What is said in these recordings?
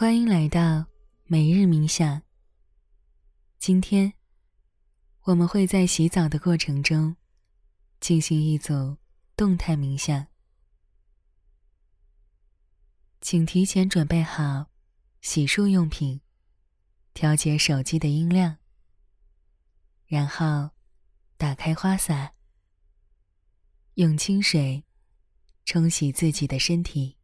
欢迎来到每日冥想。今天我们会在洗澡的过程中进行一组动态冥想，请提前准备好洗漱用品，调节手机的音量，然后打开花洒，用清水冲洗自己的身体。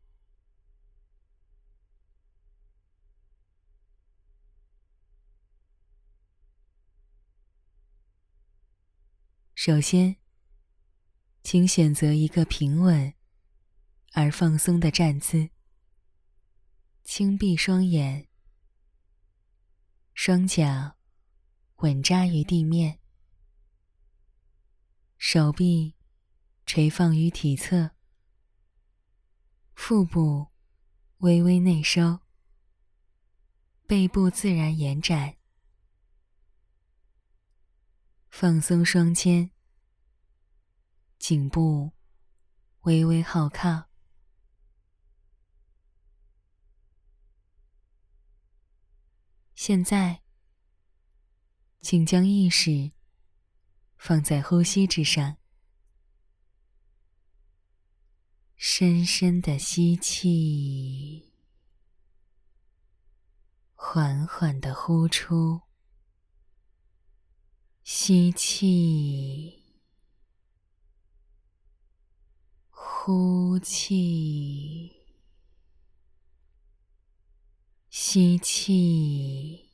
首先，请选择一个平稳而放松的站姿，轻闭双眼，双脚稳扎于地面，手臂垂放于体侧，腹部微微内收，背部自然延展，放松双肩。颈部微微后靠。现在，请将意识放在呼吸之上，深深的吸气，缓缓的呼出，吸气。呼气，吸气，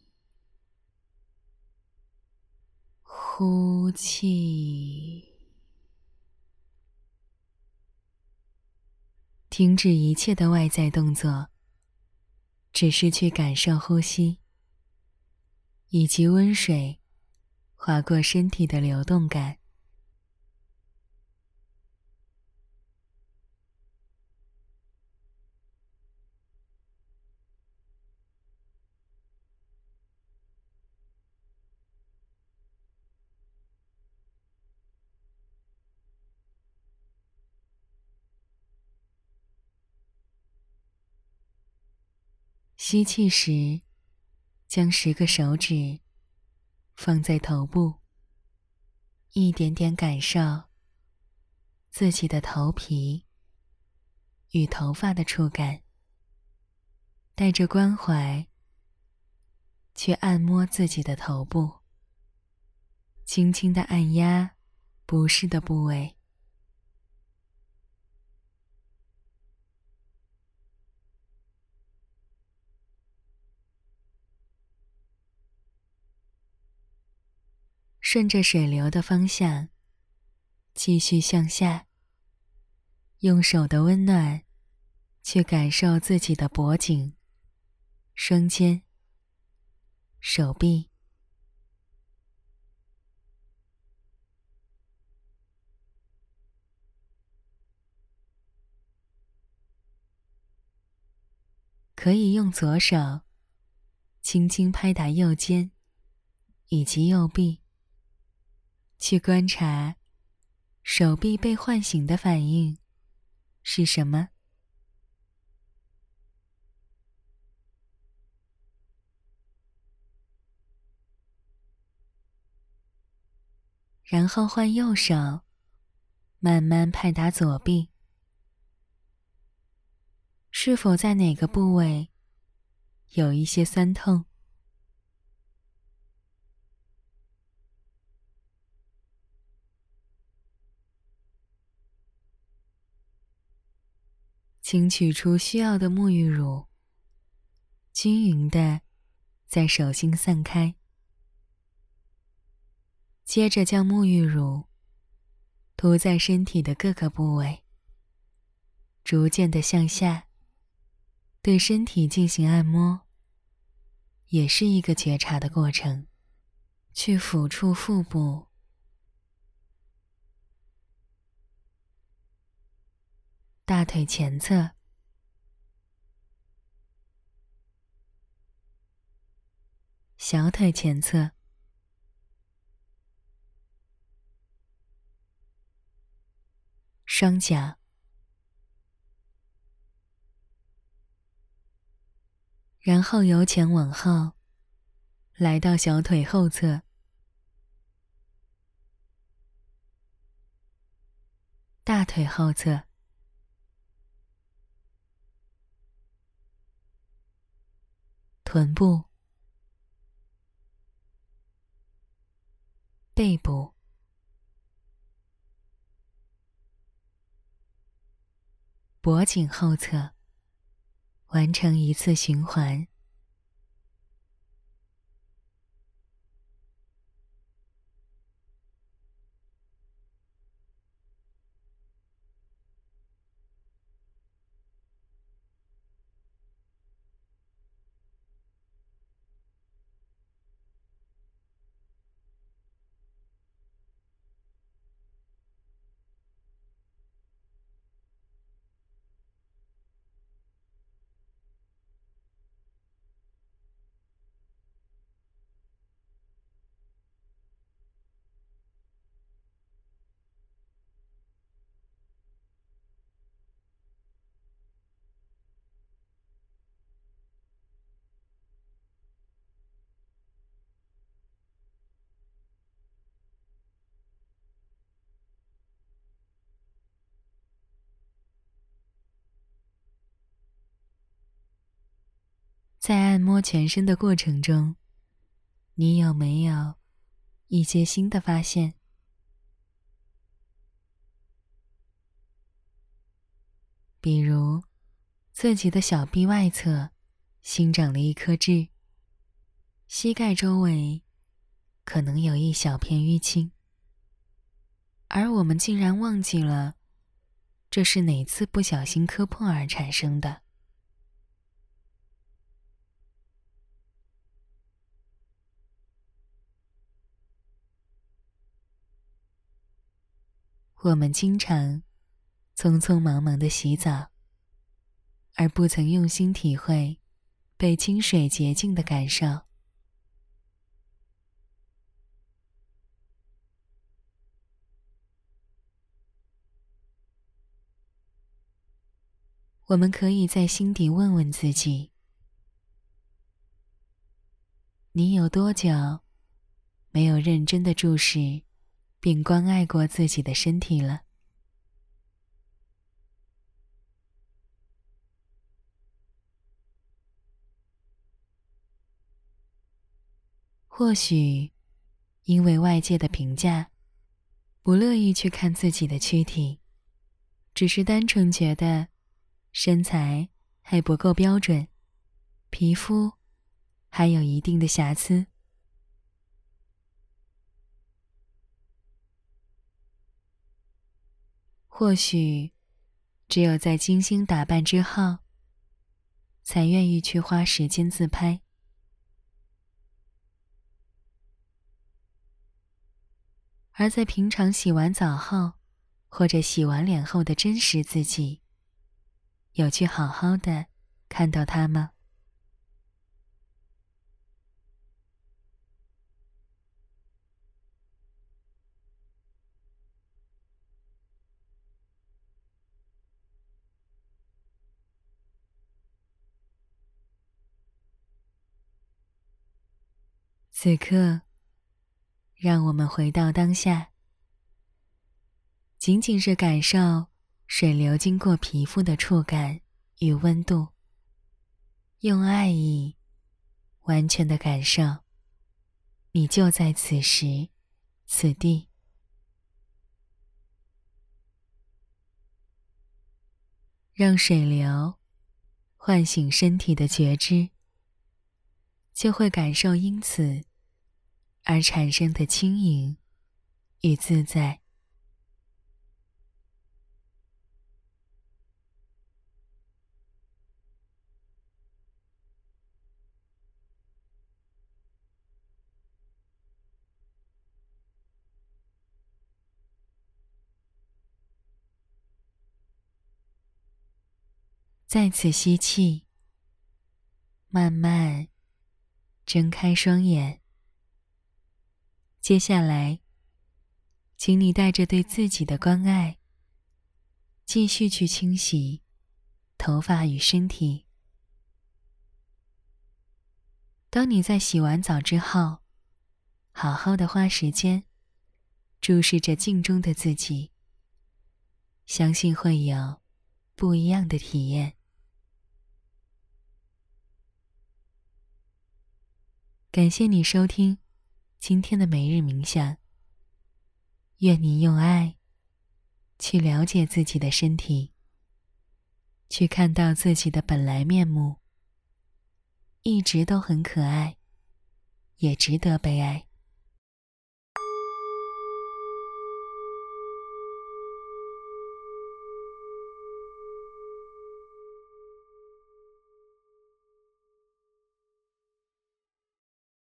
呼气，停止一切的外在动作，只是去感受呼吸，以及温水划过身体的流动感。吸气时，将十个手指放在头部，一点点感受自己的头皮与头发的触感，带着关怀去按摩自己的头部，轻轻的按压不适的部位。顺着水流的方向，继续向下。用手的温暖，去感受自己的脖颈、双肩、手臂。可以用左手轻轻拍打右肩以及右臂。去观察手臂被唤醒的反应是什么，然后换右手，慢慢拍打左臂，是否在哪个部位有一些酸痛？请取出需要的沐浴乳，均匀的在手心散开。接着将沐浴乳涂在身体的各个部位，逐渐的向下，对身体进行按摩，也是一个觉察的过程。去抚触腹部、大腿前侧。小腿前侧，双脚，然后由前往后，来到小腿后侧、大腿后侧、臀部、背部、脖颈后侧。完成一次循环。在按摩全身的过程中，你有没有一些新的发现？比如，自己的小臂外侧新长了一颗痣，膝盖周围可能有一小片淤青，而我们竟然忘记了这是哪次不小心磕碰而产生的。我们经常匆匆忙忙的洗澡，而不曾用心体会被清水洁净的感受。我们可以在心底问问自己：你有多久没有认真的注视？并关爱过自己的身体了。或许，因为外界的评价，不乐意去看自己的躯体，只是单纯觉得身材还不够标准，皮肤还有一定的瑕疵。或许，只有在精心打扮之后，才愿意去花时间自拍。而在平常洗完澡后，或者洗完脸后的真实自己，有去好好的看到它吗？此刻，让我们回到当下，仅仅是感受水流经过皮肤的触感与温度，用爱意完全的感受，你就在此时此地，让水流唤醒身体的觉知，就会感受因此。而产生的轻盈与自在，再次吸气，慢慢睁开双眼。接下来，请你带着对自己的关爱，继续去清洗头发与身体。当你在洗完澡之后，好好的花时间注视着镜中的自己，相信会有不一样的体验。感谢你收听今天的每日冥想。愿你用爱去了解自己的身体，去看到自己的本来面目，一直都很可爱，也值得被爱。